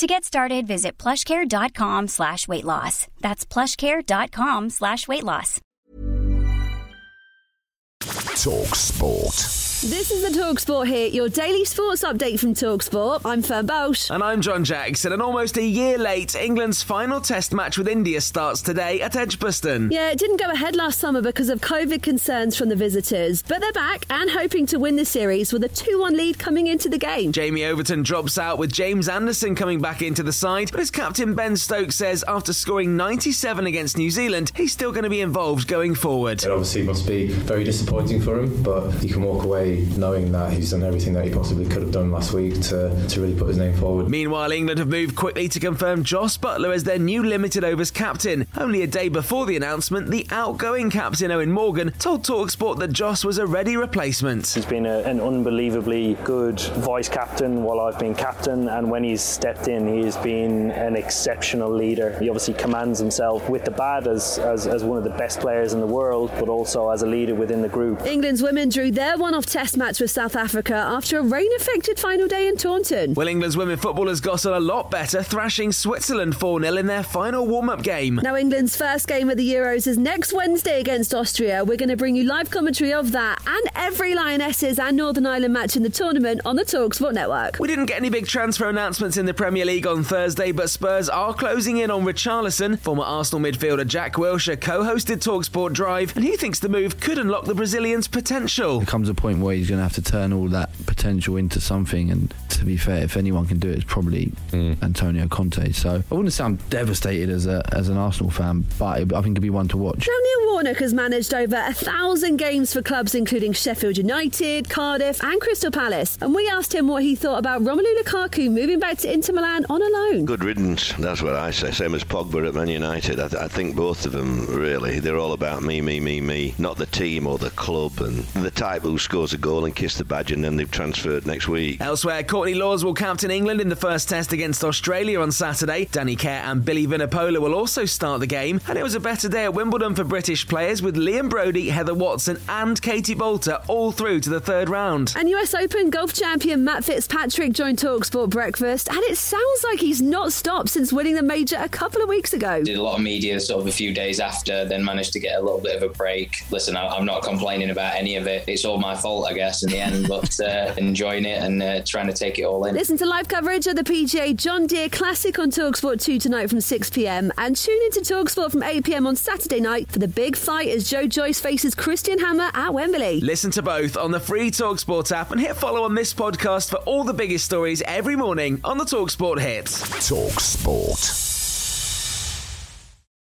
To get started, visit plushcare.com slash weight loss. That's plushcare.com slash weight loss. Talk Sport. This is the Talksport here, your daily sports update from Talksport. I'm Fern Bosch. And I'm John Jackson, and almost a year late, England's final test match with India starts today at Edgbaston. Yeah, it didn't go ahead last summer because of COVID concerns from the visitors, but they're back and hoping to win the series with a 2 1 lead coming into the game. Jamie Overton drops out with James Anderson coming back into the side, but as captain Ben Stokes says, after scoring 97 against New Zealand, he's still going to be involved going forward. It obviously must be very disappointing for him, but he can walk away knowing that he's done everything that he possibly could have done last week to, to really put his name forward. Meanwhile, England have moved quickly to confirm Jos Buttler as their new limited overs captain. Only a day before the announcement, the outgoing captain Eoin Morgan told Talksport that Jos was a ready replacement. He's been a, an unbelievably good vice captain while I've been captain, and when he's stepped in, he has been an exceptional leader. He obviously commands himself with the bat as, as, as one of the best players in the world, but also as a leader within the group. England's women drew their one off test match with South Africa after a rain affected final day in Taunton. Well, England's women footballers got on a lot better, thrashing Switzerland 4 0 in their final warm up game. Now, England's first game of the Euros is next Wednesday against Austria. We're going to bring you live commentary of that and every Lionesses and Northern Ireland match in the tournament on the Talksport network. We didn't get any big transfer announcements in the Premier League on Thursday, but Spurs are closing in on Richarlison. Former Arsenal midfielder Jack Wilshere co hosted Talksport Drive, and he thinks the move could unlock the Brazilian's potential. There comes a point where he's going to have to turn all that potential into something. And to be fair, if anyone can do it, it's probably mm. Antonio Conte. So I wouldn't sound devastated as a as an Arsenal fan, but I think it'd be one to watch. Now Neil Warnock has managed over a thousand games for clubs including Sheffield United, Cardiff, and Crystal Palace. And we asked him what he thought about Romelu Lukaku moving back to Inter Milan on a loan. Good riddance. That's what I say. Same as Pogba at Man United. I, th- I think both of them really. They're all about me, me, me, me. Not the team or the club and the type who scores a goal and kiss the badge and then they've transferred next week. Elsewhere, Courtney Lawes will captain England in the first test against Australia on Saturday. Danny Care and Billy Vunipola will also start the game. And it was a better day at Wimbledon for British players with Liam Broady, Heather Watson, and Katie Boulter all through to the third round. And US Open golf champion Matt Fitzpatrick joined Talksport Breakfast, and it sounds like he's not stopped since winning the major a couple of weeks ago. Did a lot of media sort of a few days after, then managed to get a little bit of a break. Listen, I'm not complaining about any of it. It's all my fault, I guess, in the end, but uh, enjoying it and uh, trying to take it all in. Listen to live coverage of the PGA John Deere Classic on Talksport 2 tonight from 6 pm, and tune into Talksport from 8 pm on Saturday night for the big fight as Joe Joyce faces Christian Hammer at Wembley. Listen to both on the free Talksport app and hit follow on this podcast for all the biggest stories every morning on the Talksport hits. Talksport.